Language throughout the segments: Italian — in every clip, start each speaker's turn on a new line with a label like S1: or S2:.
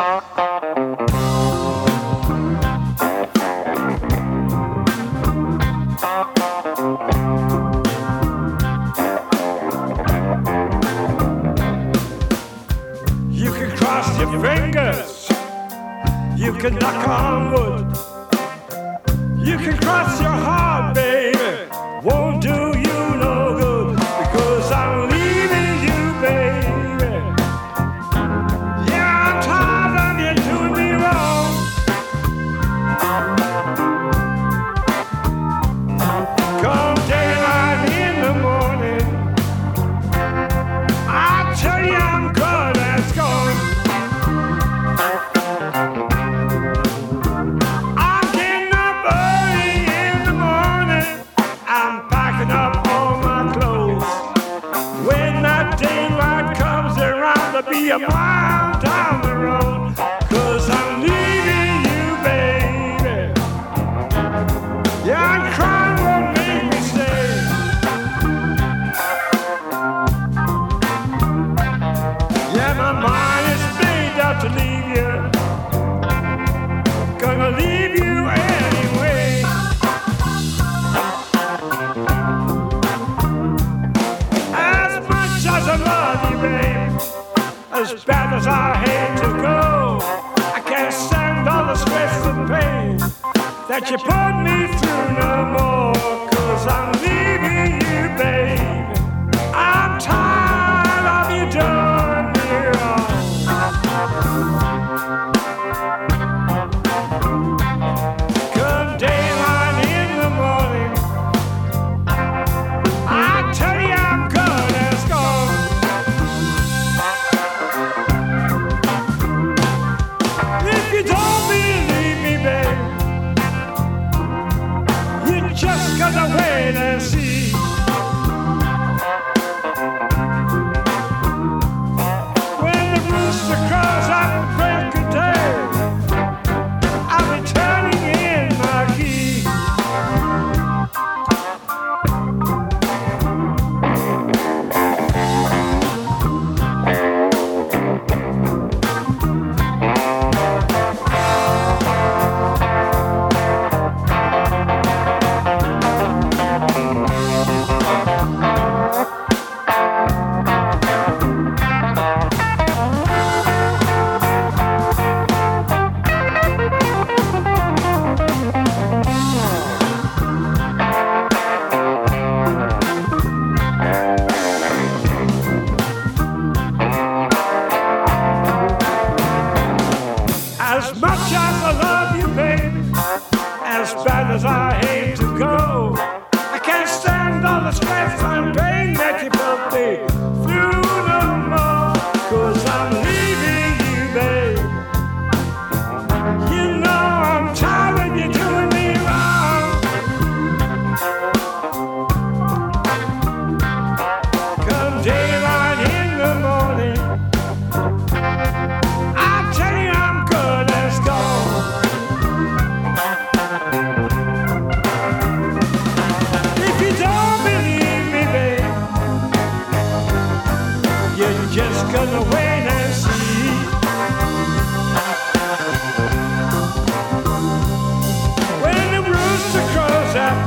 S1: Uh-huh.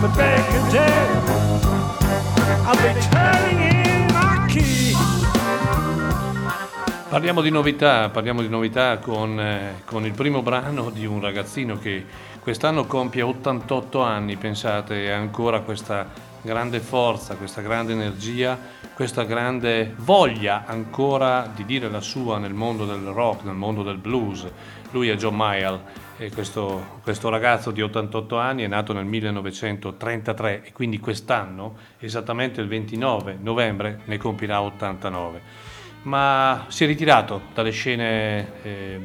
S1: coming back again. I'll be turning in my key.
S2: Parliamo di novità, parliamo di novità con, eh, con il primo brano di un ragazzino che quest'anno compie 88 anni, pensate, ha ancora questa grande forza, questa grande energia, questa grande voglia ancora di dire la sua nel mondo del rock, nel mondo del blues. Lui è John Mayall questo, questo, ragazzo di 88 anni è nato nel 1933 e quindi quest'anno, esattamente il 29 novembre, ne compirà 89. Ma si è ritirato dalle scene, eh,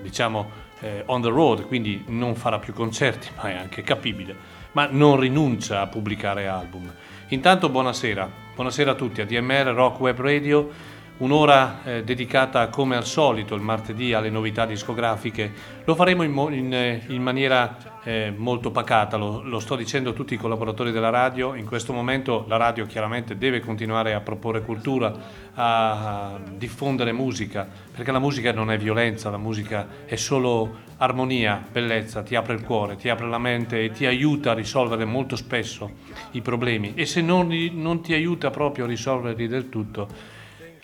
S2: diciamo, eh, on the road, quindi non farà più concerti, ma è anche capibile, ma non rinuncia a pubblicare album. Intanto buonasera, buonasera a tutti a Rock Web Radio un'ora eh, dedicata come al solito il martedì alle novità discografiche. Lo faremo in, mo- in, eh, in maniera eh, molto pacata, lo, lo, sto dicendo a tutti i collaboratori della radio, in questo momento la radio chiaramente deve continuare a proporre cultura, a, a diffondere musica, perché la musica non è violenza, la musica è solo armonia, bellezza, ti apre il cuore, ti apre la mente e ti aiuta a risolvere molto spesso i problemi e se non, non ti aiuta proprio a risolverli del tutto,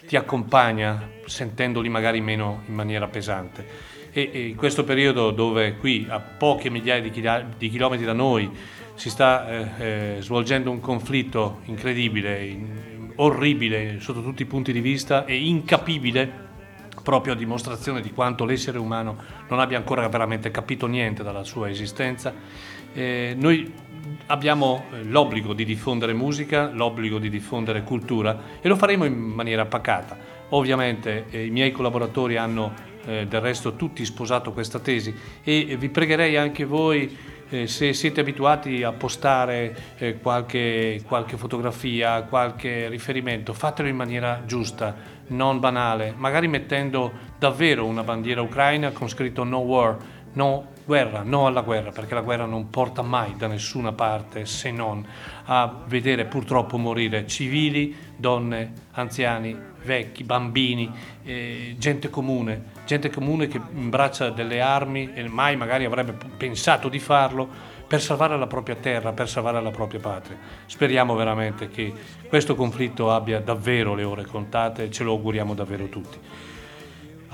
S2: ti accompagna sentendoli magari meno in maniera pesante e, e in questo periodo dove qui a poche migliaia di, chila- di chilometri da noi si sta eh, eh, svolgendo un conflitto incredibile, in, orribile sotto tutti i punti di vista e incapibile proprio a dimostrazione di quanto l'essere umano non abbia ancora veramente capito niente dalla sua esistenza. Eh, noi abbiamo eh, l'obbligo di diffondere musica, l'obbligo di diffondere cultura e lo faremo in maniera pacata. Ovviamente eh, i miei collaboratori hanno eh, del resto tutti sposato questa tesi e vi pregherei anche voi eh, se siete abituati a postare eh, qualche, qualche, fotografia, qualche riferimento, fatelo in maniera giusta, non banale, magari mettendo davvero una bandiera ucraina con scritto no war, no guerra, no alla guerra, perché la guerra non porta mai da nessuna parte se non a vedere purtroppo morire civili, donne, anziani, vecchi, bambini, eh, gente comune, gente comune che imbraccia delle armi e mai magari avrebbe pensato di farlo per salvare la propria terra, per salvare la propria patria. Speriamo veramente che questo conflitto abbia davvero le ore contate e ce lo auguriamo davvero tutti.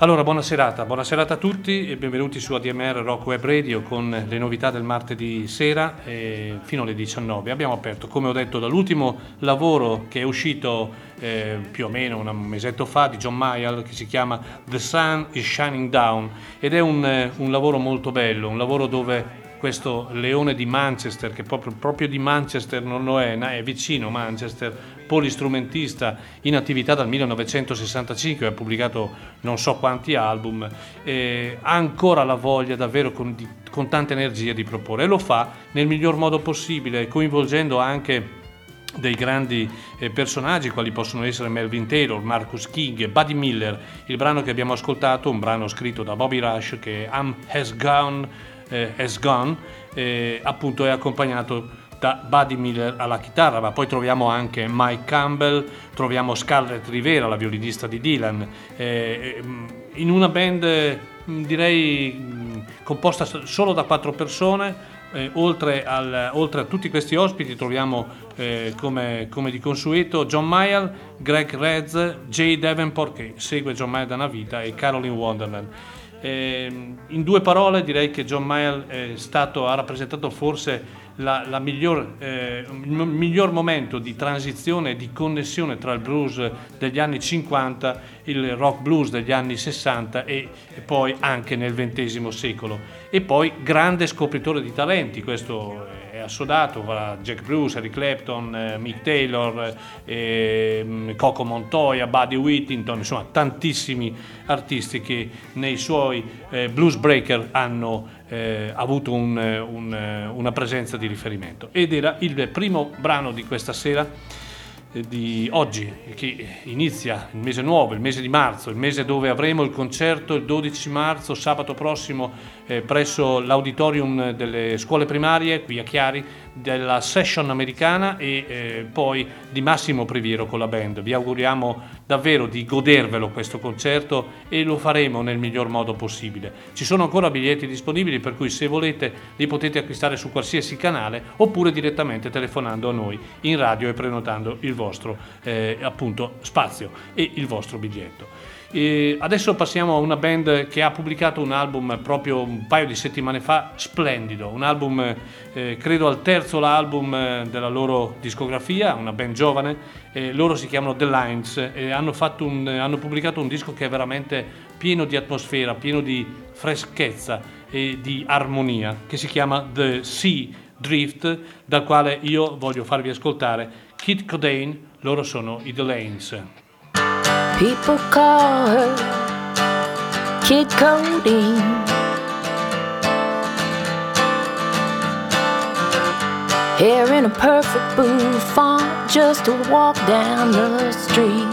S2: Allora, buona serata, buona serata a tutti e benvenuti su ADMR Rock Web Radio con le novità del martedì sera eh, fino alle 19. Abbiamo aperto, come ho detto, dall'ultimo lavoro che è uscito eh, più o meno un mesetto fa di John Mayall che si chiama The Sun is Shining Down ed è un, eh, un lavoro molto bello, un lavoro dove questo leone di Manchester, che proprio, proprio, di Manchester non lo è, è vicino Manchester, polistrumentista in attività dal 1965, ha pubblicato non so quanti album, ha ancora la voglia davvero con, di, con tanta energia di proporre e lo fa nel miglior modo possibile, coinvolgendo anche dei grandi eh, personaggi quali possono essere Melvin Taylor, Marcus King, Buddy Miller. Il brano che abbiamo ascoltato, un brano scritto da Bobby Rush che è Am Has Gone eh, Has Gone, eh, appunto è accompagnato da Buddy Miller alla chitarra, ma poi troviamo anche Mike Campbell, troviamo Scarlett Rivera, la violinista di Dylan, eh, in una band direi composta solo da quattro persone. Eh, oltre, al, oltre, a tutti questi ospiti troviamo eh, come, come, di consueto John Mayall, Greg Reds, Jay Davenport che segue John Mayall da una vita e Caroline Wonderland. Eh, in due parole direi che John Mayall stato, ha rappresentato forse la, la miglior, eh, il miglior momento di transizione e di connessione tra il blues degli anni 50, il rock blues degli anni 60 e, e poi anche nel XX secolo. E poi grande scopritore di talenti, questo è assodato, Jack Bruce, Eric Clapton, eh, Mick Taylor, eh, Coco Montoya, Buddy Whittington, insomma tantissimi artisti che nei suoi eh, blues breaker hanno eh, avuto un, un, una presenza di riferimento. Ed era il primo brano di questa sera di oggi, che inizia il mese nuovo, il mese di marzo, il mese dove avremo il concerto il 12 marzo, sabato prossimo, eh, presso l'auditorium delle scuole primarie qui a Chiari, della session americana e eh, poi di Massimo Priviero con la band. Vi auguriamo davvero di godervelo questo concerto e lo faremo nel miglior modo possibile. Ci sono ancora biglietti disponibili per cui se volete li potete acquistare su qualsiasi canale oppure direttamente telefonando a noi in radio e prenotando il vostro eh, appunto spazio e il vostro biglietto. E adesso passiamo a una band che ha pubblicato un album proprio un paio di settimane fa, splendido, un album eh, credo al terzo album eh, della loro discografia, una band giovane, eh, loro si chiamano The Lines e hanno, un, hanno pubblicato un disco che è veramente pieno di atmosfera, pieno di freschezza e di armonia, che si chiama The Sea Drift, dal quale io voglio farvi ascoltare Kid Codain, loro sono i The Lanes.
S3: People call her Kid Codeine. Hair in a perfect bouffant just to walk down the street.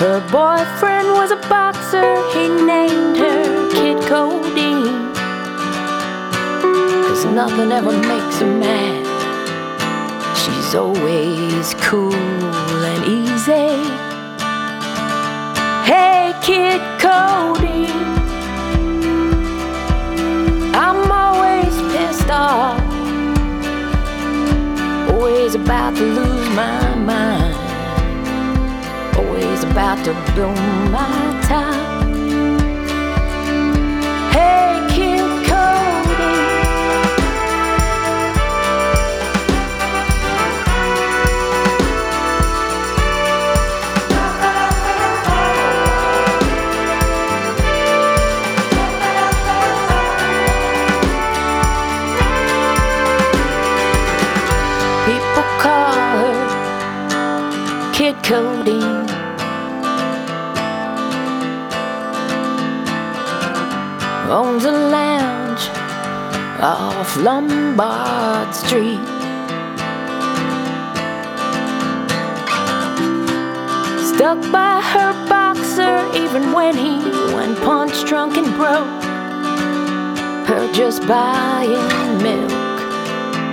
S3: Her boyfriend was a boxer, he named her Kid Codeine. Cause nothing ever makes a man She's always cool and easy. Hey, Kid Cody, I'm always pissed off. Always about to lose my mind. Always about to blow my top. Owns a lounge off Lombard Street. Stuck by her boxer even when he went punch drunk and broke. Her just buying milk.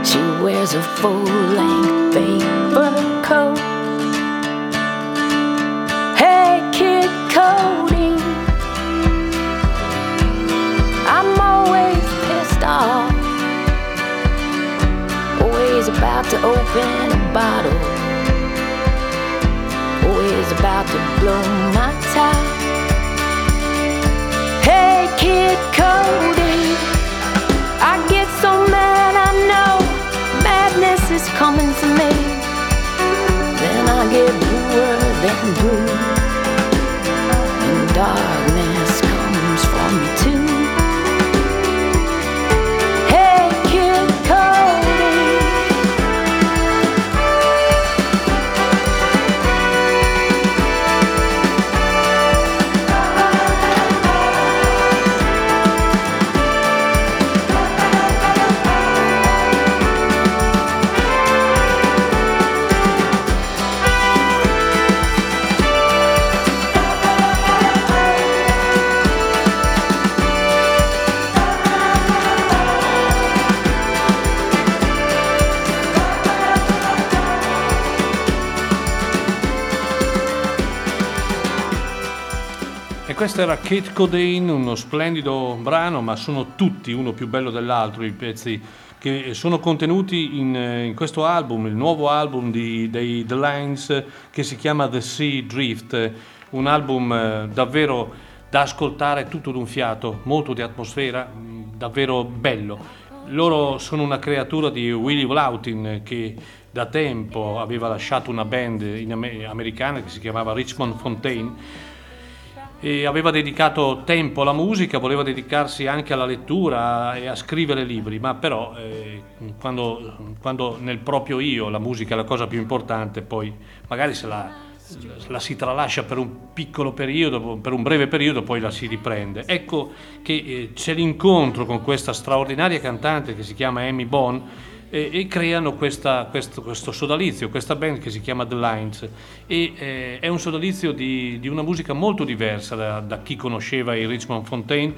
S3: She wears a full length paper coat. About to open a bottle. Oh, Always about to blow my top. Hey, Kid Cody. I get so mad, I know madness is coming for me. Then I get bluer than blue, and darkness
S2: questo era Kate Codain, uno splendido brano, ma sono tutti uno più bello dell'altro i pezzi che sono contenuti in, eh, in questo album, il nuovo album di- dei The Lines che si chiama The Sea Drift, un album eh, davvero da ascoltare tutto d'un fiato, molto di atmosfera, mh, davvero bello. Loro sono una creatura di Willie Vlautin che da tempo aveva lasciato una band in Ame- americana che si chiamava Richmond Fontaine e aveva dedicato tempo alla musica, voleva dedicarsi anche alla lettura e a scrivere libri, ma però eh, quando, quando nel proprio io la musica è la cosa più importante, poi magari se la, la si tralascia per un piccolo periodo, per un breve periodo, poi la si riprende. Ecco che eh, c'è l'incontro con questa straordinaria cantante che si chiama Amy Bond e, e creano questa- questo, questo sodalizio, questa band che si chiama The Lines e eh, è un sodalizio di, di una musica molto diversa da, da chi conosceva i Richmond Fontaine.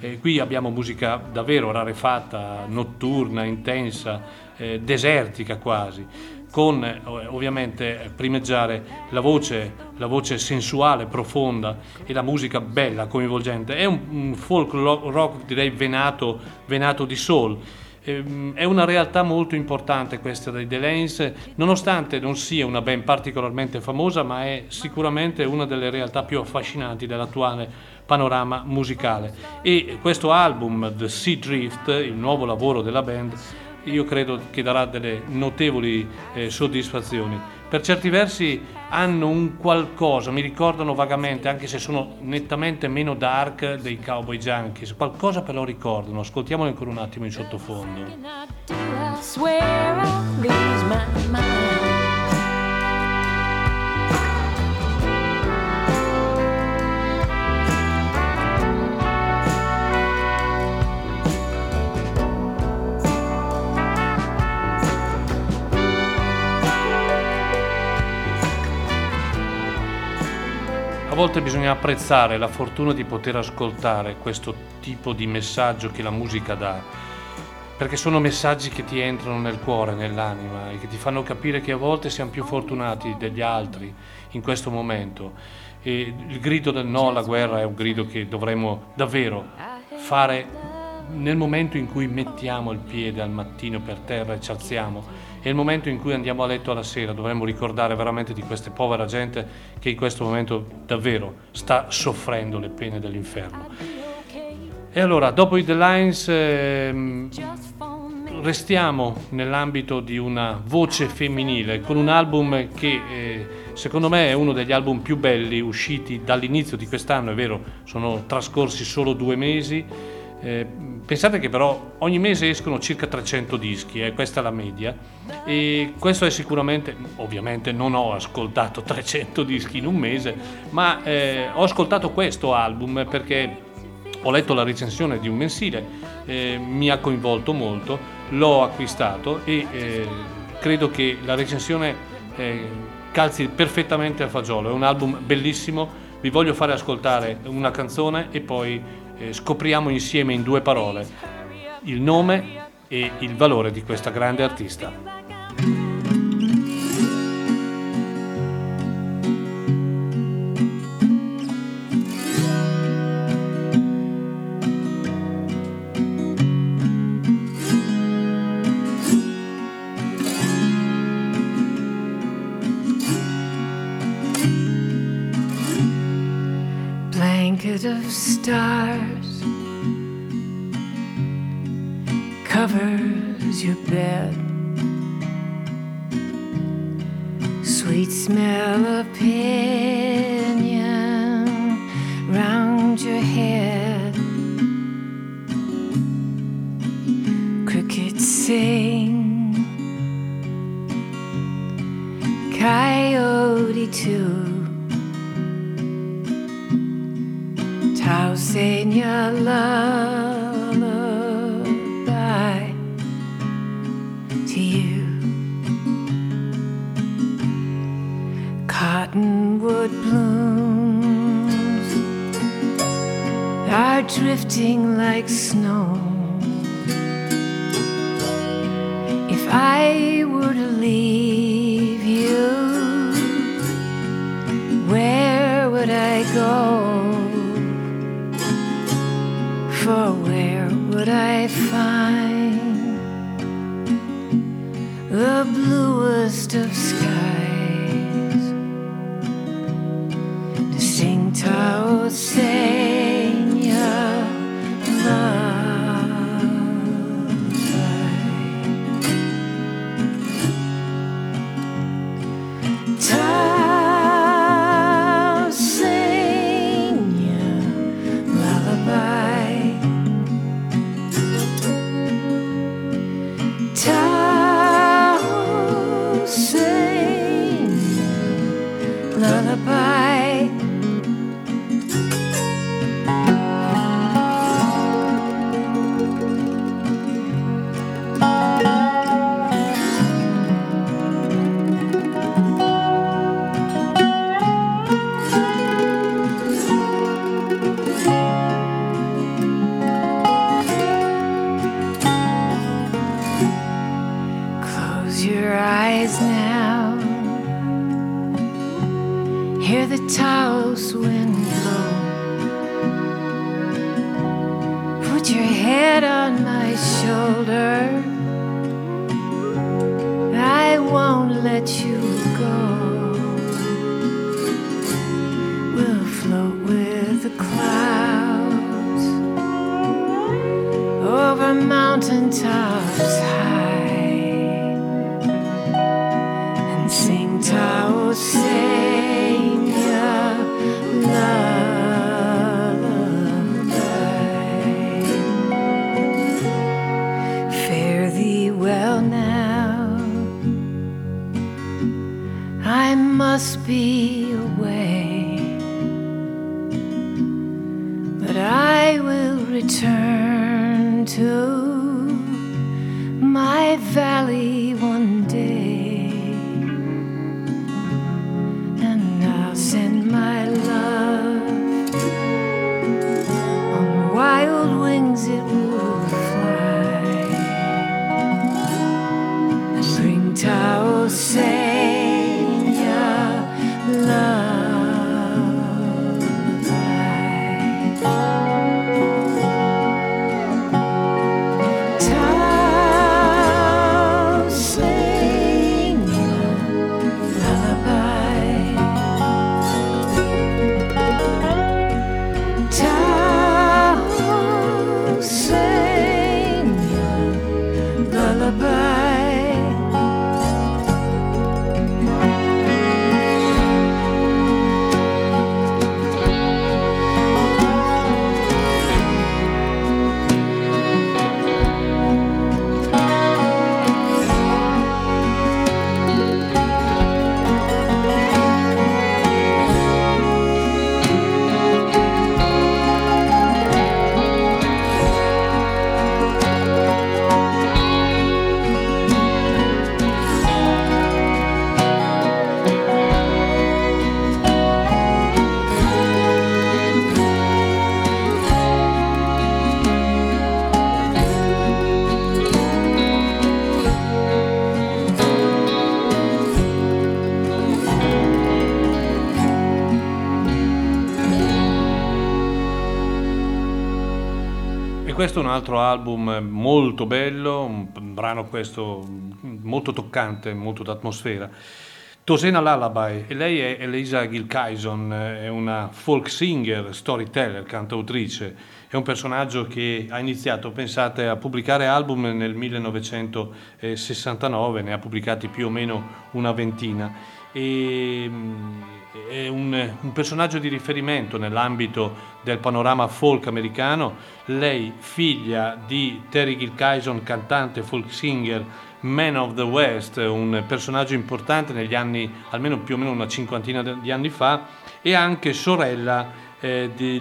S2: Eh, qui abbiamo musica davvero rarefatta, notturna, intensa, eh, desertica quasi, con eh, ovviamente primeggiare la voce, la voce sensuale, profonda e la musica bella, coinvolgente. È un, un folk ro- rock direi venato, venato di soul. Ehm, È una realtà molto importante questa dei The Lanes, nonostante non sia una band particolarmente famosa, ma è sicuramente una delle realtà più affascinanti dell'attuale panorama musicale. E questo album, The Sea Drift, il nuovo lavoro della band, io credo che darà delle notevoli eh, soddisfazioni. Per certi versi hanno un qualcosa, mi ricordano vagamente, anche se sono nettamente meno dark dei Cowboy Junkies, qualcosa però ricordano. Ascoltiamolo ancora un attimo in sottofondo.
S3: Mind. volte bisogna apprezzare la fortuna di poter ascoltare questo tipo di messaggio che la musica dà, perché sono messaggi che ti entrano nel cuore, nell'anima e che ti fanno capire che a volte siamo più fortunati degli altri in questo momento. E il grido del no alla guerra è un grido che dovremmo davvero fare nel momento in cui mettiamo il piede al mattino per terra e ci alziamo e il momento in cui andiamo a letto alla sera dovremmo ricordare veramente di questa povera gente che in questo momento davvero sta soffrendo le pene dell'inferno. E allora, dopo i The Lines, ehm, restiamo nell'ambito di una voce femminile con un album che eh, secondo me è uno degli album più belli usciti dall'inizio di quest'anno, è vero, sono trascorsi solo due mesi eh, pensate che però ogni mese escono circa 300 dischi, eh, questa è la media, e questo è sicuramente, ovviamente non ho ascoltato 300 dischi in un mese, ma eh, ho ascoltato questo album perché ho letto la recensione di un mensile, eh, mi ha coinvolto molto, l'ho acquistato e eh, credo che la recensione calzi perfettamente al fagiolo, è un album bellissimo, vi voglio fare ascoltare una canzone e poi eh, scopriamo insieme in due parole il nome e il valore di questa grande artista. Stars covers your bed. Sweet smell of pinion your lullaby to you. Cottonwood blooms are drifting like snow. Over mountaintops high and sing Tao Senya lullaby. Fare thee well now. I must be
S2: questo è un altro album molto bello, un brano questo molto toccante, molto d'atmosfera. Tosena Lullaby, e lei è Elisa Gilkyson, è una folk singer, storyteller, cantautrice, è un personaggio che ha iniziato, pensate, a pubblicare album nel 1969, ne ha pubblicati più o meno una ventina e è un, un, personaggio di riferimento nell'ambito del panorama folk americano. Lei, figlia di Terry Gilkyson, cantante, folk singer, man of the West, un personaggio importante negli anni, almeno più o meno una cinquantina di anni fa, e anche sorella eh, di,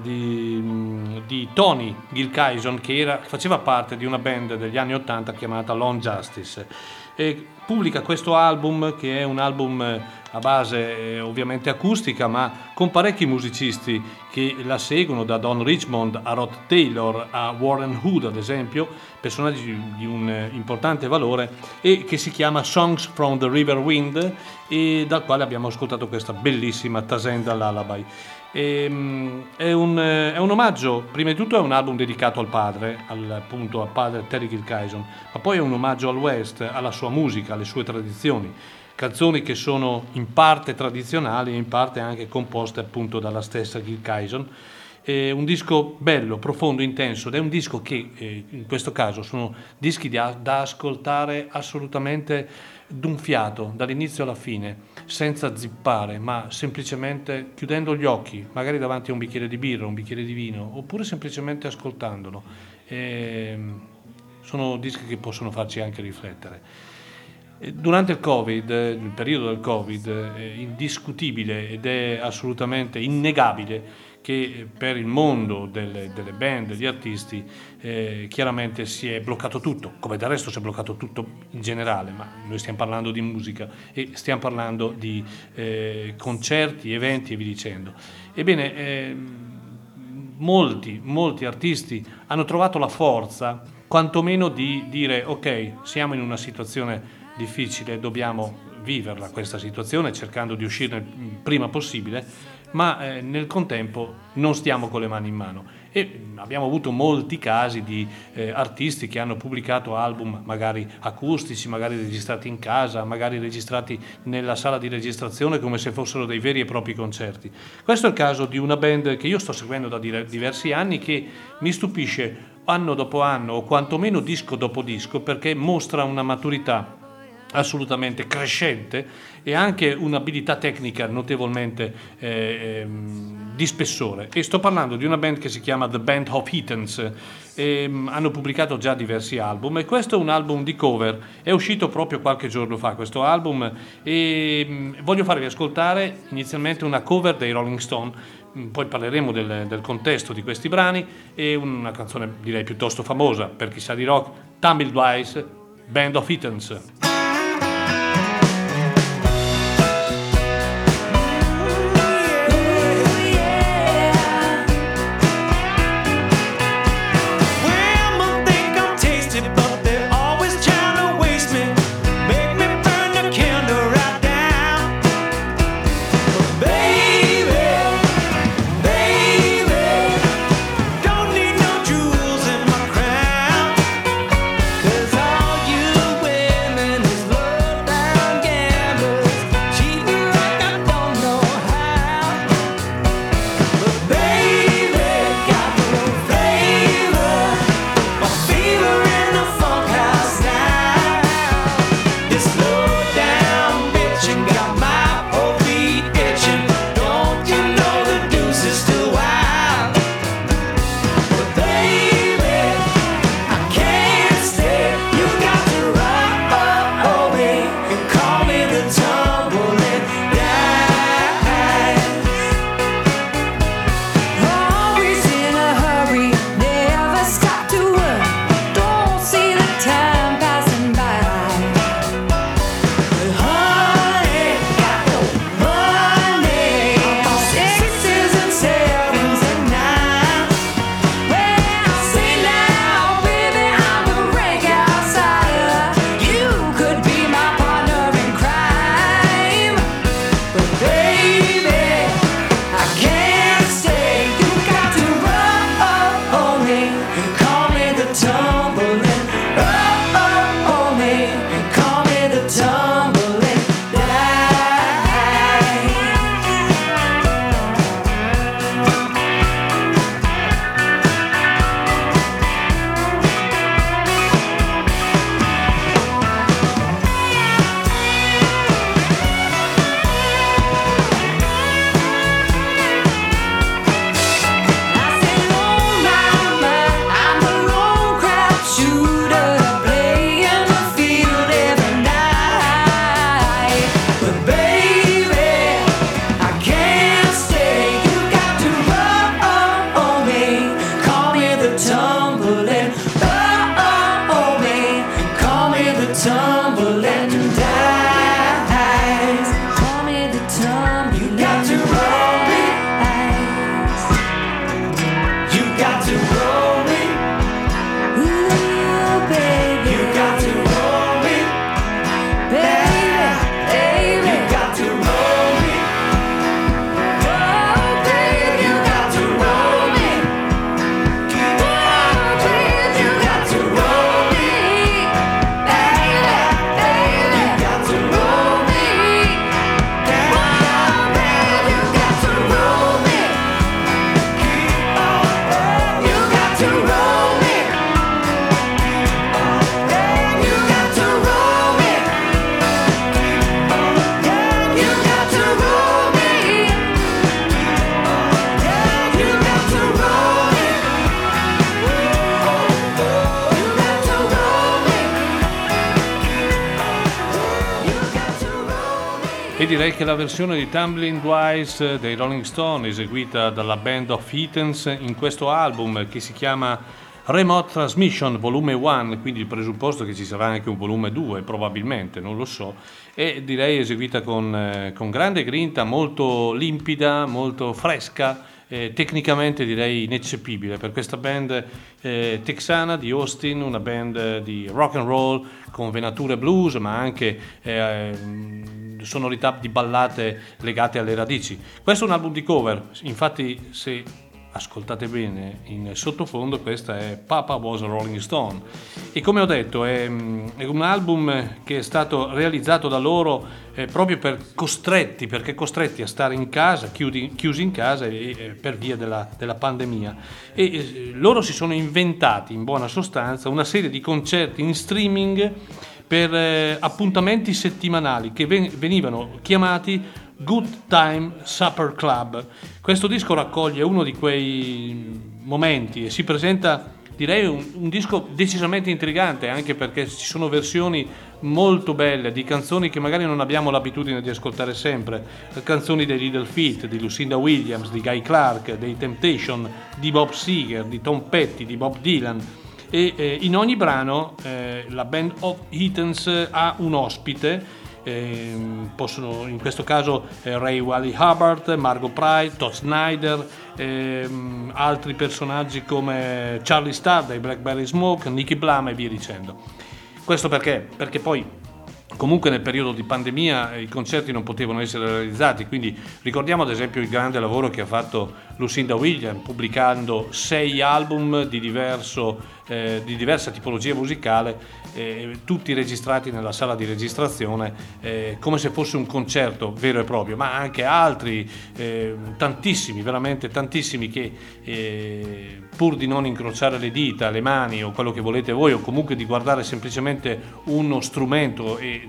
S2: di, di, Tony Gilkyson, che era, faceva parte di una band degli anni 80 chiamata Long Justice e pubblica questo album che è un album eh, a base eh, ovviamente acustica ma con parecchi musicisti che la seguono da Don Richmond a Rod Taylor a Warren Hood ad esempio personaggi di un eh, importante valore e che si chiama Songs from the River Wind e dal quale abbiamo ascoltato questa bellissima Tasenda Lullaby e, ehm, è, un, è, un, omaggio, prima di tutto è un album dedicato al padre, al, appunto al padre Terry Kilkyson, ma poi è un omaggio al West, alla sua musica, alle sue tradizioni. Canzoni che sono in parte tradizionali e in parte anche composte appunto dalla stessa Kilkyson. È un disco bello, profondo, intenso ed è un disco che eh, in questo caso sono dischi da, da ascoltare assolutamente d'un fiato, dall'inizio alla fine, senza zippare, ma semplicemente chiudendo gli occhi, magari davanti a un bicchiere di birra, un bicchiere di vino, oppure semplicemente ascoltandolo. E ehm, sono dischi che possono farci anche riflettere. Durante il Covid, il periodo del Covid, è indiscutibile ed è assolutamente innegabile che per il mondo delle, delle band, degli artisti, eh, chiaramente si è bloccato tutto, come del resto si è bloccato tutto in generale, ma noi stiamo parlando di musica e stiamo parlando di eh, concerti, eventi e via dicendo. Ebbene, eh, molti, molti artisti hanno trovato la forza quantomeno di dire ok, siamo in una situazione difficile, dobbiamo viverla questa situazione cercando di uscirne prima possibile ma eh, nel contempo non stiamo con le mani in mano. E abbiamo avuto molti casi di eh, artisti che hanno pubblicato album magari acustici, magari registrati in casa, magari registrati nella sala di registrazione come se fossero dei veri e propri concerti. Questo è il caso di una band che io sto seguendo da diversi anni che mi stupisce anno dopo anno o quantomeno disco dopo disco perché mostra una maturità assolutamente crescente e anche un'abilità tecnica notevolmente eh, ehm, di spessore. E sto parlando di una band che si chiama The Band of Heathens. E, um, hanno pubblicato già diversi album e questo è un album di cover è uscito proprio qualche giorno fa questo album e um, voglio farvi ascoltare inizialmente una cover dei Rolling Stone mm, poi parleremo del, del, contesto di questi brani e una canzone direi piuttosto famosa per chi sa di rock Tumbled Wise Band of Heathens la versione di Tumbling Twice dei Rolling Stone, eseguita dalla band of Heathens in questo album che si chiama Remote Transmission Volume 1, quindi il presupposto che ci sarà anche un volume 2, probabilmente, non lo so, e direi eseguita con, eh, con grande grinta, molto limpida, molto fresca, eh, tecnicamente direi ineccepibile per questa band eh, texana di Austin, una band di rock and roll con venature blues, ma anche eh, sonorità di ballate legate alle radici. Questo è un album di cover, infatti se ascoltate bene in sottofondo questa è Papa Was a Rolling Stone e come ho detto è, un album che è stato realizzato da loro eh, proprio per costretti perché costretti a stare in casa chiusi in casa e, e, per via della, della pandemia e eh, loro si sono inventati in buona sostanza una serie di concerti in streaming per eh, appuntamenti settimanali che ven- venivano chiamati Good Time Supper Club. Questo disco raccoglie uno di quei momenti e si presenta, direi, un, un, disco decisamente intrigante, anche perché ci sono versioni molto belle di canzoni che magari non abbiamo l'abitudine di ascoltare sempre, canzoni dei Little Feet, di Lucinda Williams, di Guy Clark, dei Temptation, di Bob Seger, di Tom Petty, di Bob Dylan. E eh, in ogni brano eh, la band of Heathens ha un ospite eh, possono in questo caso eh, Ray Wally Hubbard, Margot Pride, Todd Snyder, ehm, altri personaggi come Charlie Starr dai Blackberry Smoke, Nicky Blum e via dicendo. Questo perché? Perché poi Comunque nel periodo di pandemia i concerti non potevano essere realizzati, quindi ricordiamo ad esempio il grande lavoro che ha fatto Lucinda Williams pubblicando sei album di, diverso, eh, di diversa tipologia musicale eh, tutti registrati nella sala di registrazione eh, come se fosse un concerto vero e proprio, ma anche altri, eh, tantissimi, veramente tantissimi che eh, pur di non incrociare le dita, le mani o quello che volete voi o comunque di guardare semplicemente uno strumento e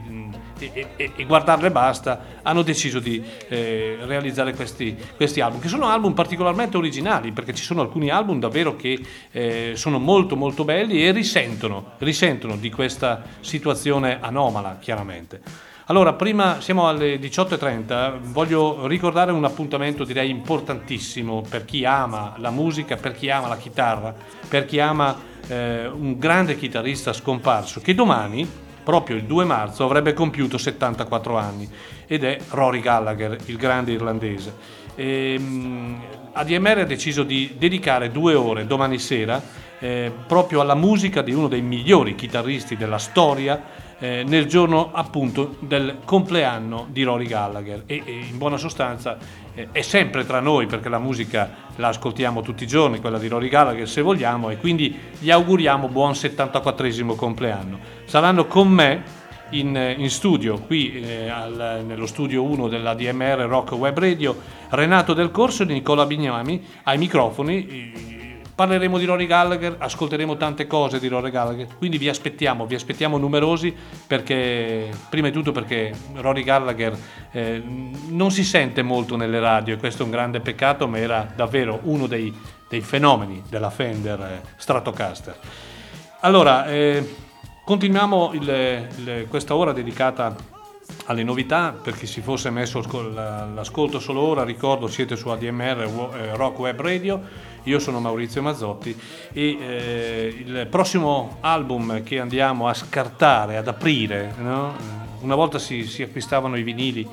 S2: e, e, e guardarle basta, hanno deciso di eh, realizzare questi, questi, album, che sono album particolarmente originali, perché ci sono alcuni album davvero che eh, sono molto molto belli e risentono, risentono di questa situazione anomala, chiaramente. Allora, prima siamo alle 18.30, voglio ricordare un appuntamento direi importantissimo per chi ama la musica, per chi ama la chitarra, per chi ama eh, un grande chitarrista scomparso, che domani proprio il 2 marzo avrebbe compiuto 74 anni ed è Rory Gallagher, il grande irlandese. E, um, ADMR ha deciso di dedicare due ore domani sera eh, proprio alla musica di uno dei migliori chitarristi della storia eh, nel giorno appunto del compleanno di Rory Gallagher e, e in buona sostanza eh, è sempre tra noi perché la musica la ascoltiamo tutti i giorni, quella di Rory Gallagher se vogliamo e quindi gli auguriamo buon 74 compleanno. Saranno con me in, in studio, qui eh, al, nello studio 1 della DMR Rock Web Radio, Renato Del Corso e Nicola Bignami ai microfoni Parleremo di Rory Gallagher, ascolteremo tante cose di Rory Gallagher, quindi vi aspettiamo, vi aspettiamo numerosi perché, prima di tutto perché Rory Gallagher eh, non si sente molto nelle radio e questo è un grande peccato, ma era davvero uno dei, dei fenomeni della Fender eh, Stratocaster. Allora, eh, continuiamo il, il, questa ora dedicata alle novità, per chi si fosse messo l'ascolto solo ora, ricordo siete su ADMR eh, Rock Web Radio io sono Maurizio Mazzotti e eh, il prossimo album che andiamo a scartare, ad aprire, no? una volta si, si acquistavano i vinili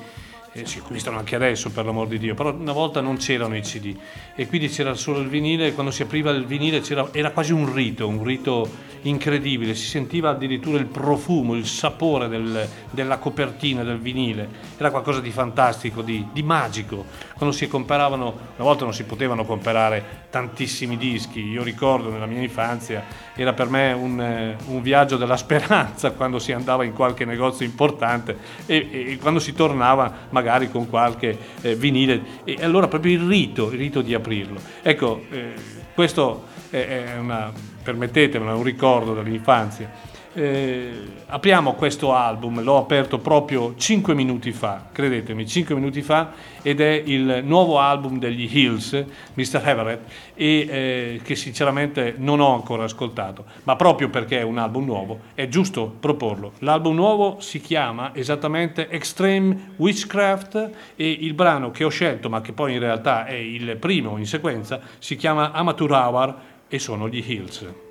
S2: eh, si acquistano anche adesso per l'amor di Dio, però una volta non c'erano i CD e quindi c'era solo il vinile e quando si apriva il vinile era quasi un rito, un rito incredibile, si sentiva addirittura il profumo, il sapore del, della copertina del vinile, era qualcosa di fantastico, di, di magico, quando si comparavano, una volta non si potevano comprare tantissimi dischi, io ricordo nella mia infanzia era per me un, eh, un viaggio della speranza quando si andava in qualche negozio importante e, e quando si tornava magari con qualche eh, vinile e allora proprio il rito, il rito di aprirlo. Ecco, eh, questo è una, permettetemi, un ricordo dell'infanzia. Eh, apriamo questo album, l'ho aperto proprio 5 minuti fa, credetemi, 5 minuti fa, ed è il nuovo album degli Hills, Mr. Everett, e eh, che sinceramente non ho ancora ascoltato, ma proprio perché è un album nuovo è giusto proporlo. L'album nuovo si chiama esattamente Extreme Witchcraft e il brano che ho scelto, ma che poi in realtà è il primo in sequenza, si chiama Amateur Hour e sono gli Hills.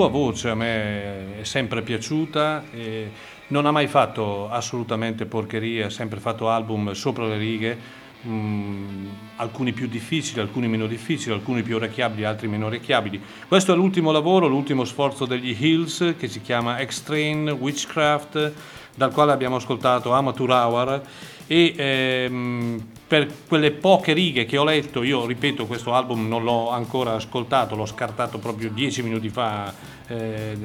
S2: sua voce a me è sempre piaciuta, non ha mai fatto assolutamente porcherie, ha sempre fatto album sopra le righe, mm, alcuni più difficili, alcuni meno difficili, alcuni più orecchiabili, altri meno orecchiabili. Questo è l'ultimo lavoro, l'ultimo sforzo degli Hills che si chiama Extreme Witchcraft, dal quale abbiamo ascoltato Amateur Hour e ehm, per quelle poche righe che ho letto, io ripeto questo album non l'ho ancora ascoltato, l'ho scartato proprio dieci minuti fa eh,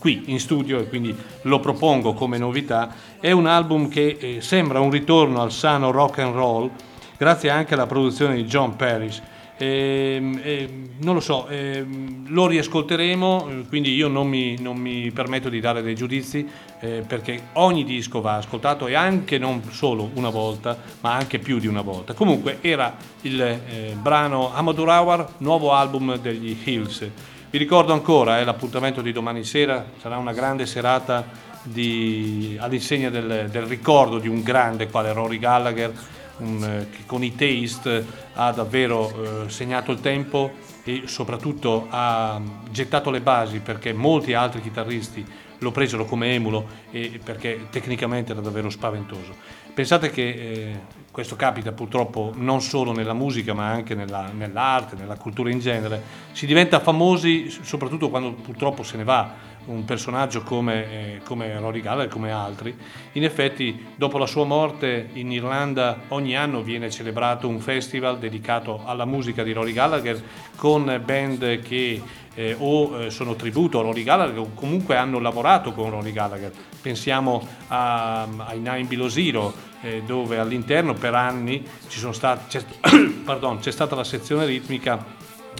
S2: qui in studio e quindi lo propongo come novità, è un album che eh, sembra un ritorno al sano rock and roll, grazie anche alla produzione di John Parrish. Ehm, ehm, non lo so, ehm, lo riascolteremo, eh, quindi io non mi, non mi permetto di dare dei giudizi eh, perché ogni disco va ascoltato e anche non solo una volta, ma anche più di una volta. Comunque era il eh, brano Amador Hour, nuovo album degli Hills. Vi ricordo ancora, eh, l'appuntamento di domani sera sarà una grande serata di- all'insegna del, del ricordo di un grande quale Rory Gallagher, un, eh, che con i taste ha davvero eh, segnato il tempo e soprattutto ha gettato le basi perché molti altri chitarristi lo presero come emulo e perché tecnicamente era davvero spaventoso. Pensate che eh, questo capita purtroppo non solo nella musica ma anche nella- nell'arte, nella cultura in genere, si diventa famosi soprattutto quando purtroppo se ne va un personaggio come, eh, come Rory Gallagher, come altri. In effetti, dopo la sua morte in Irlanda, ogni anno viene celebrato un festival dedicato alla musica di Rory Gallagher con band che eh, o eh, sono tributo a Rory Gallagher o comunque hanno lavorato con Rory Gallagher. Pensiamo a- ai Nine Below Zero, eh, dove all'interno per anni stati, c'è, pardon, c'è stata la sezione ritmica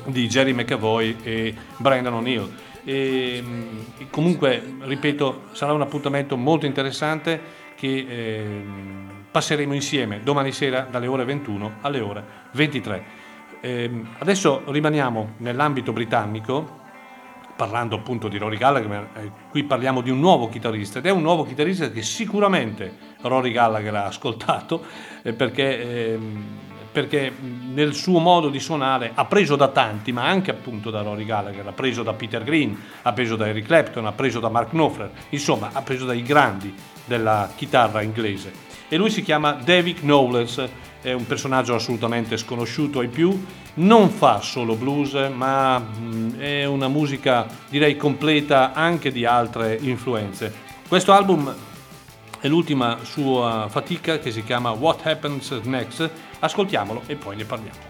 S2: di Jerry McAvoy e Brandon O'Neill. E, mh, comunque, ripeto, sarà un appuntamento molto interessante che ehm,
S4: passeremo insieme domani sera dalle ore 21 alle ore 23. Eh, adesso rimaniamo nell'ambito britannico, parlando appunto di Rory Gallagher, eh, qui parliamo di un nuovo chitarrista ed è un nuovo chitarrista che sicuramente Rory Gallagher ha ascoltato eh, perché, ehm, perché, nel suo modo di suonare ha preso da tanti, ma anche appunto da Rory Gallagher, ha preso da Peter Green, ha preso da Eric Clapton, ha preso da Mark Knopfler, insomma ha preso dai grandi della chitarra inglese. E lui si chiama David Knowles, è un personaggio assolutamente sconosciuto ai più, non fa solo blues, ma è una musica direi completa anche di altre influenze. Questo album è l'ultima sua fatica che si chiama What Happens Next, ascoltiamolo e poi ne parliamo.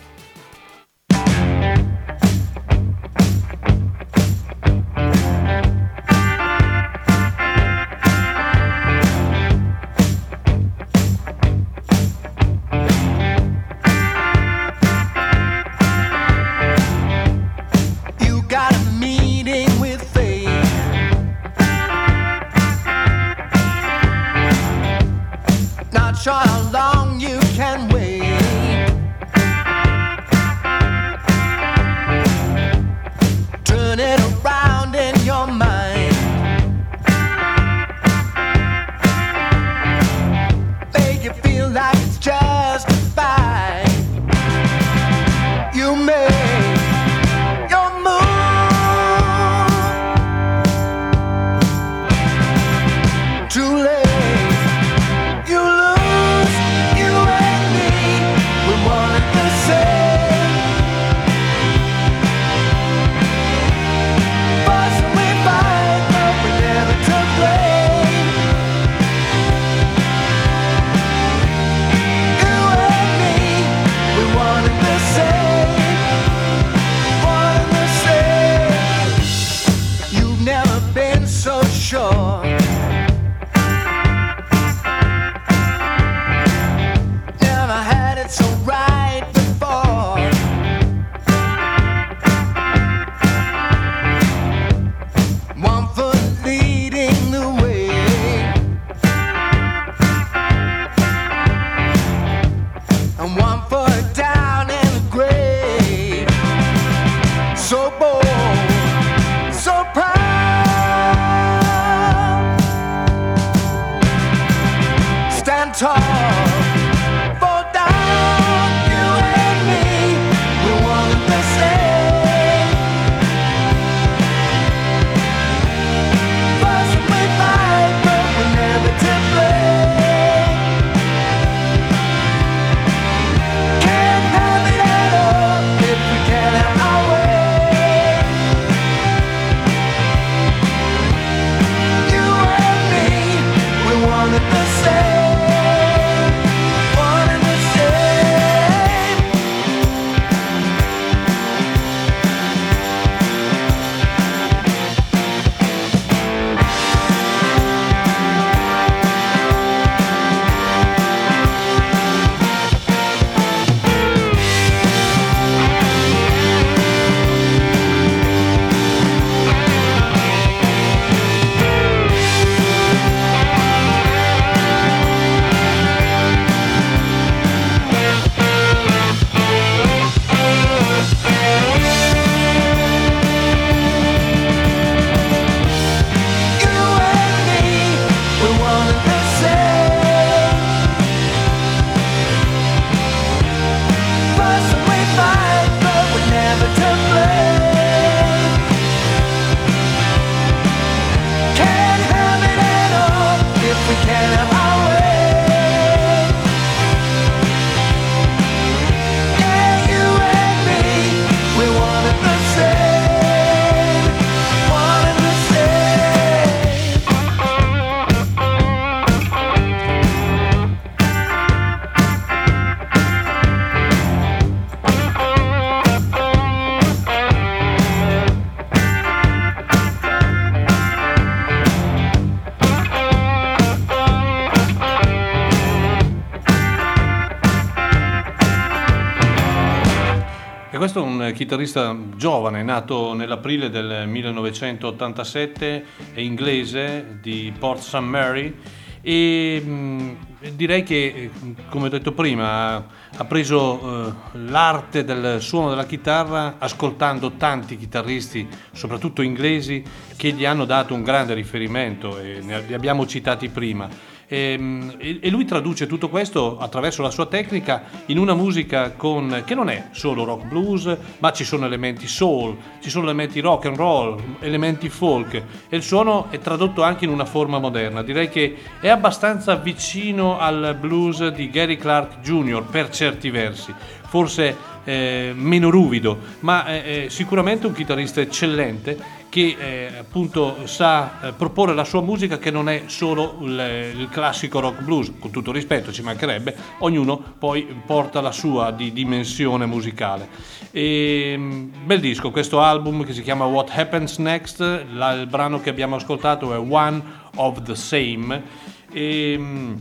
S4: Chitarrista giovane, nato nell'aprile del 1987, è inglese di Port St. Mary
S2: e mh, direi che, come ho detto prima, ha preso eh, l'arte del suono della chitarra ascoltando tanti chitarristi, soprattutto inglesi, che gli hanno dato un grande riferimento e ne li abbiamo citati prima. Ehm, e, e lui traduce tutto questo attraverso la sua tecnica in una musica con, che non è solo rock blues, ma ci sono elementi soul, ci sono elementi rock and roll, elementi folk e il suono è tradotto anche in una forma moderna. Direi che è abbastanza vicino al blues di Gary Clark Jr. per certi versi, forse eh, meno ruvido, ma eh, sicuramente un chitarrista eccellente che eh, appunto sa eh, proporre la sua musica che non è solo il, il, classico rock blues, con tutto rispetto ci mancherebbe, ognuno poi porta la sua di dimensione musicale. E, mm, bel disco, questo album che si chiama What Happens Next, la, il brano che abbiamo ascoltato è One of the Same. E, mm,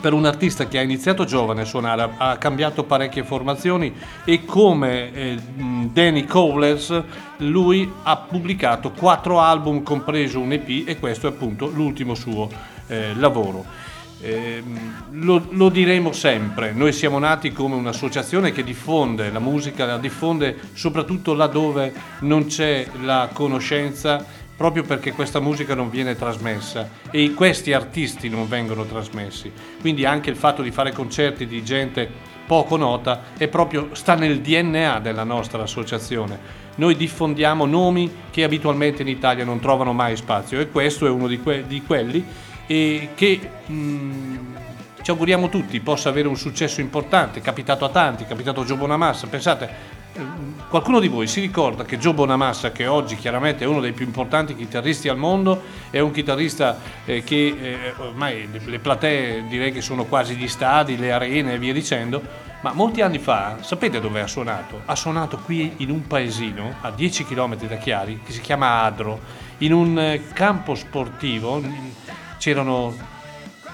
S2: per un artista che ha iniziato giovane a suonare, ha cambiato parecchie formazioni e come eh, Danny Cowles lui ha pubblicato quattro album compreso un EP e questo è appunto l'ultimo suo eh, lavoro. Eh, lo, lo, diremo sempre, noi siamo nati come un'associazione che diffonde la musica, la diffonde soprattutto laddove non c'è la conoscenza proprio perché questa musica non viene trasmessa e questi artisti non vengono trasmessi. Quindi anche il fatto di fare concerti di gente poco nota è proprio sta nel DNA della nostra associazione. Noi diffondiamo nomi che abitualmente in Italia non trovano mai spazio e questo è uno di, que- di quelli che mh, mm, ci auguriamo tutti possa avere un successo importante, capitato a tanti, capitato a Gio Bonamassa, pensate Qualcuno di voi si ricorda che Joe Bonamassa, che oggi chiaramente è uno dei più importanti chitarristi al mondo, è un chitarrista eh, che eh, ormai le, le, platee direi che sono quasi gli stadi, le arene e via dicendo, ma molti anni fa, sapete dove ha suonato? Ha suonato qui in un paesino a 10 km da Chiari che si chiama Adro, in un eh, campo sportivo, c'erano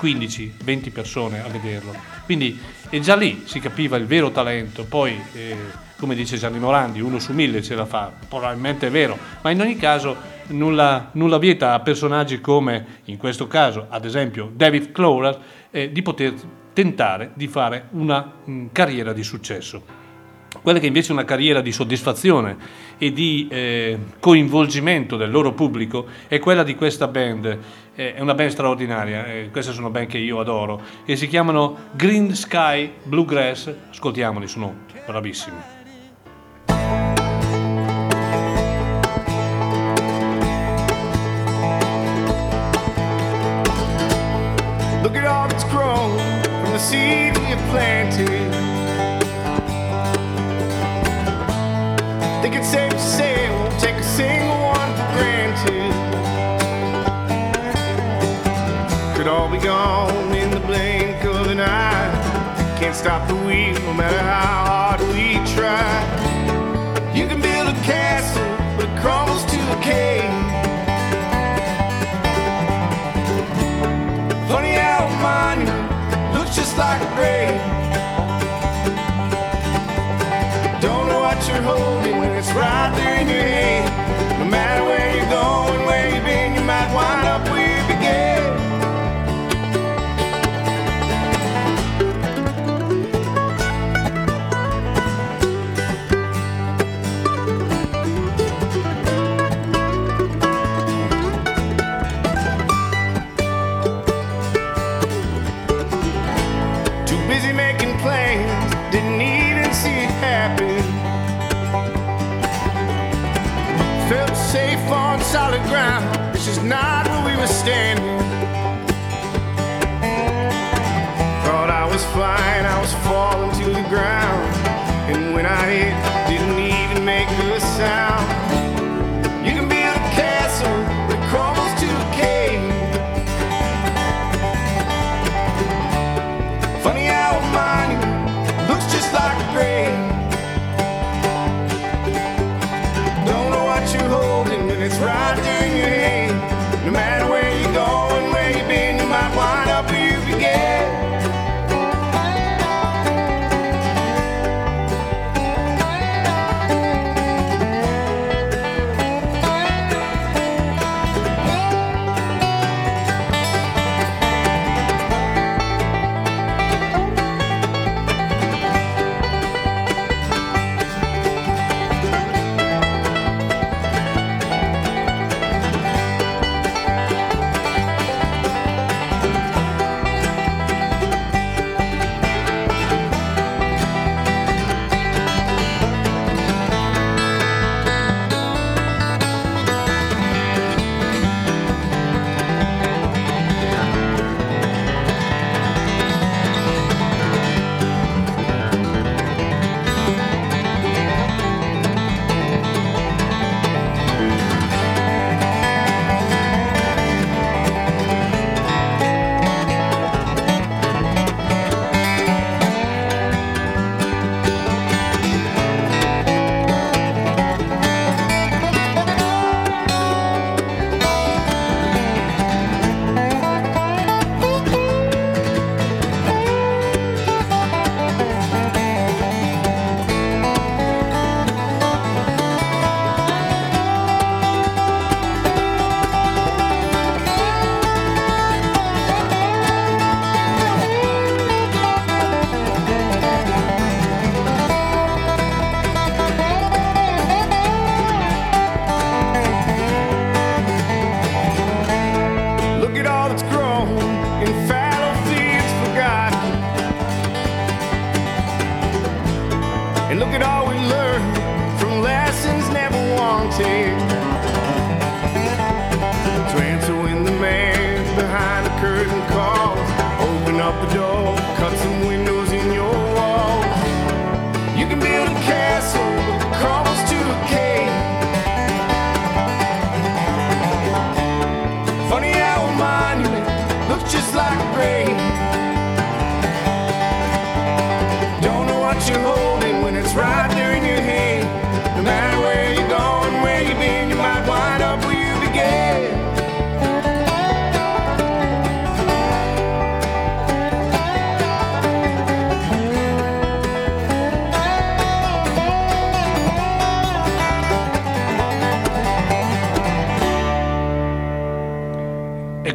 S2: 15-20 persone a vederlo. Quindi e già lì si capiva il vero talento, poi eh, come dice Gianni Morandi, uno su mille ce la fa, probabilmente è vero, ma in ogni caso nulla, nulla vieta a personaggi come, in questo caso, ad esempio, David Clower, eh, di poter tentare di fare una mh, mm, carriera di successo. Quella che invece è una carriera di soddisfazione e di eh, coinvolgimento del loro pubblico è quella di questa band. Eh, è una band straordinaria, eh, queste sono band che io adoro e si chiamano Green Sky Bluegrass. Ascoltiamoli, sono bravissimi.
S5: The seed have planted. Think it's safe to say it won't take a single one for granted. Could all be gone in the blink of an eye. Can't stop the wheel no matter how hard we try. You can build a castle, but it crumbles to a cave. Like a falling to the ground.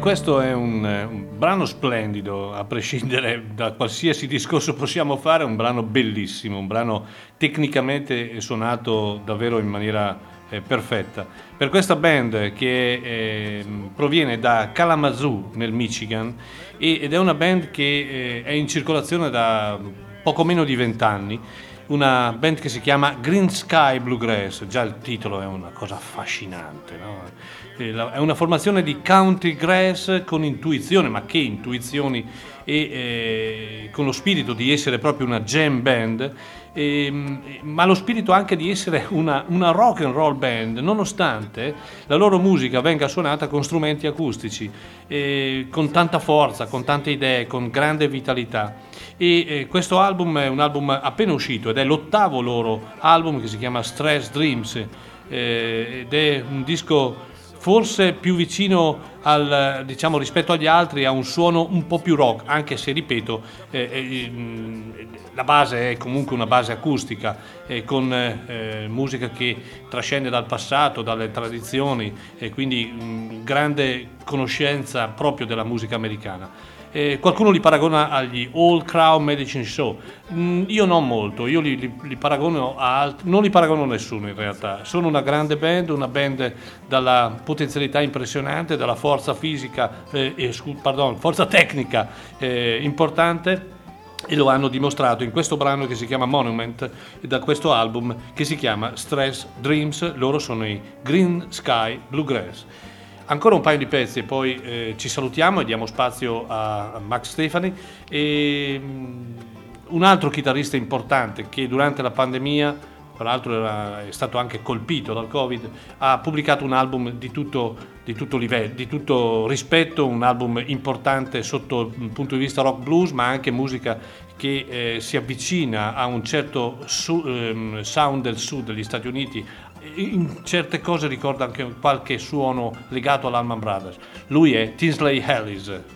S2: Questo è un, eh, un brano splendido, a prescindere da qualsiasi discorso possiamo fare, un brano bellissimo, un brano tecnicamente suonato davvero in maniera eh, perfetta. Per questa band che eh, proviene da Kalamazoo nel Michigan e- ed è una band che eh, è in circolazione da poco meno di vent'anni, una band che si chiama Green Sky Bluegrass, già il titolo è una cosa affascinante, no? Eh, È una formazione di country grass con intuizione, ma che intuizioni, e eh, con lo spirito di essere proprio una jam band, ehm, ma lo spirito anche di essere una, una rock and roll band, nonostante la loro musica venga suonata con strumenti acustici, eh, con tanta forza, con tante idee, con grande vitalità. E eh, questo album è un album appena uscito ed è l'ottavo loro album che si chiama Stress Dreams eh, ed è un disco forse più vicino al, diciamo, rispetto agli altri a un suono un po' più rock, anche se ripeto, eh, eh, la base è comunque una base acustica, eh, con eh, musica che trascende dal passato, dalle tradizioni e quindi mh, grande conoscenza proprio della musica americana. Eh, qualcuno li paragona agli All Crown Medicine Show. Mm, io non molto, io li, li- li paragono a altri, non li paragono a nessuno in realtà. Sono una grande band, una band dalla potenzialità impressionante, dalla forza fisica, eh, eh, scu- pardon, forza tecnica eh, importante e lo hanno dimostrato in questo brano che si chiama Monument e da questo album che si chiama Stress Dreams, loro sono i Green Sky Bluegrass. Ancora un paio di pezzi e poi eh, ci salutiamo e diamo spazio a Max Stefani. E mm, un altro chitarrista importante che durante la pandemia, tra l'altro era- è stato anche colpito dal Covid, ha pubblicato un album di tutto, di tutto livello, di tutto rispetto, un album importante sotto il punto di vista rock blues, ma anche musica che eh, si avvicina a un certo su- ehm, sound del sud degli Stati Uniti, in certe cose ricorda anche qualche suono legato all'Alman Brothers. Lui è Tinsley Ellis.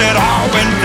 S1: it all
S2: been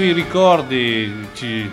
S2: qui ricordi, ci-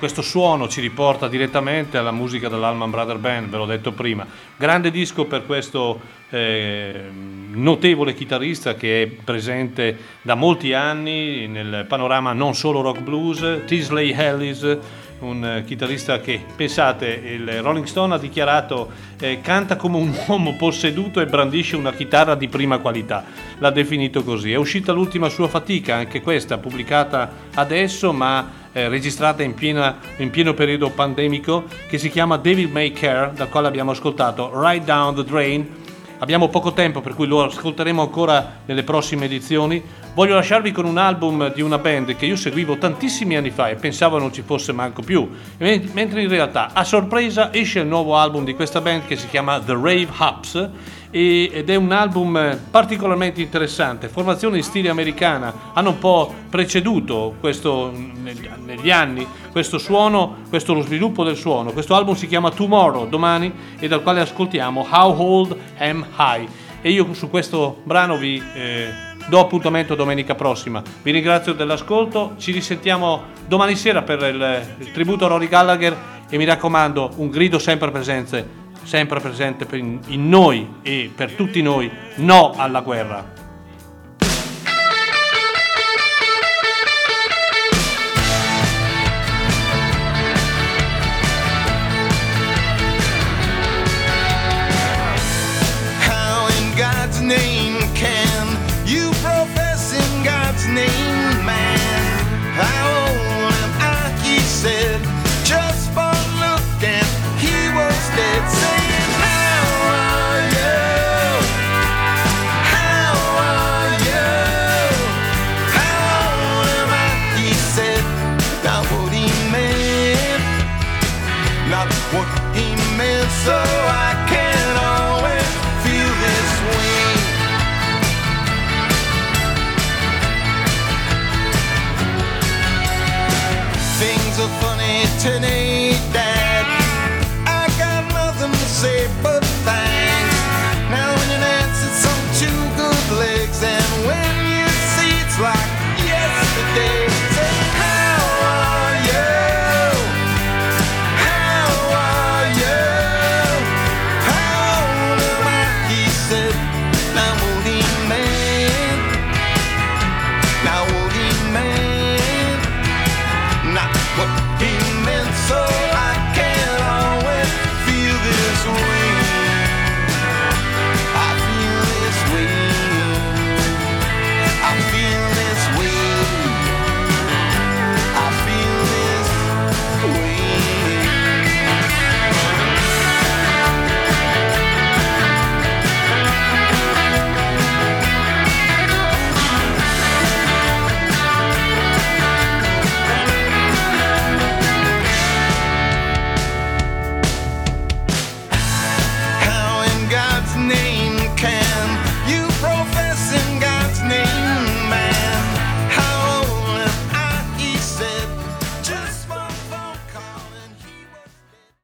S2: questo suono ci riporta direttamente alla musica dell'Alman Brother Band, ve l'ho detto prima. Grande disco per questo eh, notevole chitarrista che è presente da molti anni nel panorama non solo rock blues, Tisley Ellis, un eh, chitarrista che, pensate, il Rolling Stone ha dichiarato eh, canta come un uomo posseduto e brandisce una chitarra di prima qualità, l'ha definito così. È uscita l'ultima sua fatica, anche questa pubblicata adesso, ma eh, registrata in, piena- in pieno periodo pandemico, che si chiama David May Care, dal quale abbiamo ascoltato Right Down the Drain. Abbiamo poco tempo per cui lo ascolteremo ancora nelle prossime edizioni. Voglio lasciarvi con un album di una band che io seguivo tantissimi anni fa e pensavo non ci fosse manco più, men- mentre in realtà a sorpresa esce il nuovo album di questa band che si chiama The Rave Hubs ed è un album eh, particolarmente interessante, formazione in stile americana, hanno un po' preceduto questo negli anni questo suono, questo lo sviluppo del suono. Questo album si chiama Tomorrow, domani, e dal quale ascoltiamo How Old Am I. E io su questo brano vi eh, do appuntamento domenica prossima. Vi ringrazio dell'ascolto, ci risentiamo domani sera per il, il tributo a Rory Gallagher e mi raccomando un grido sempre presente, sempre presente in noi e per tutti noi, no alla guerra.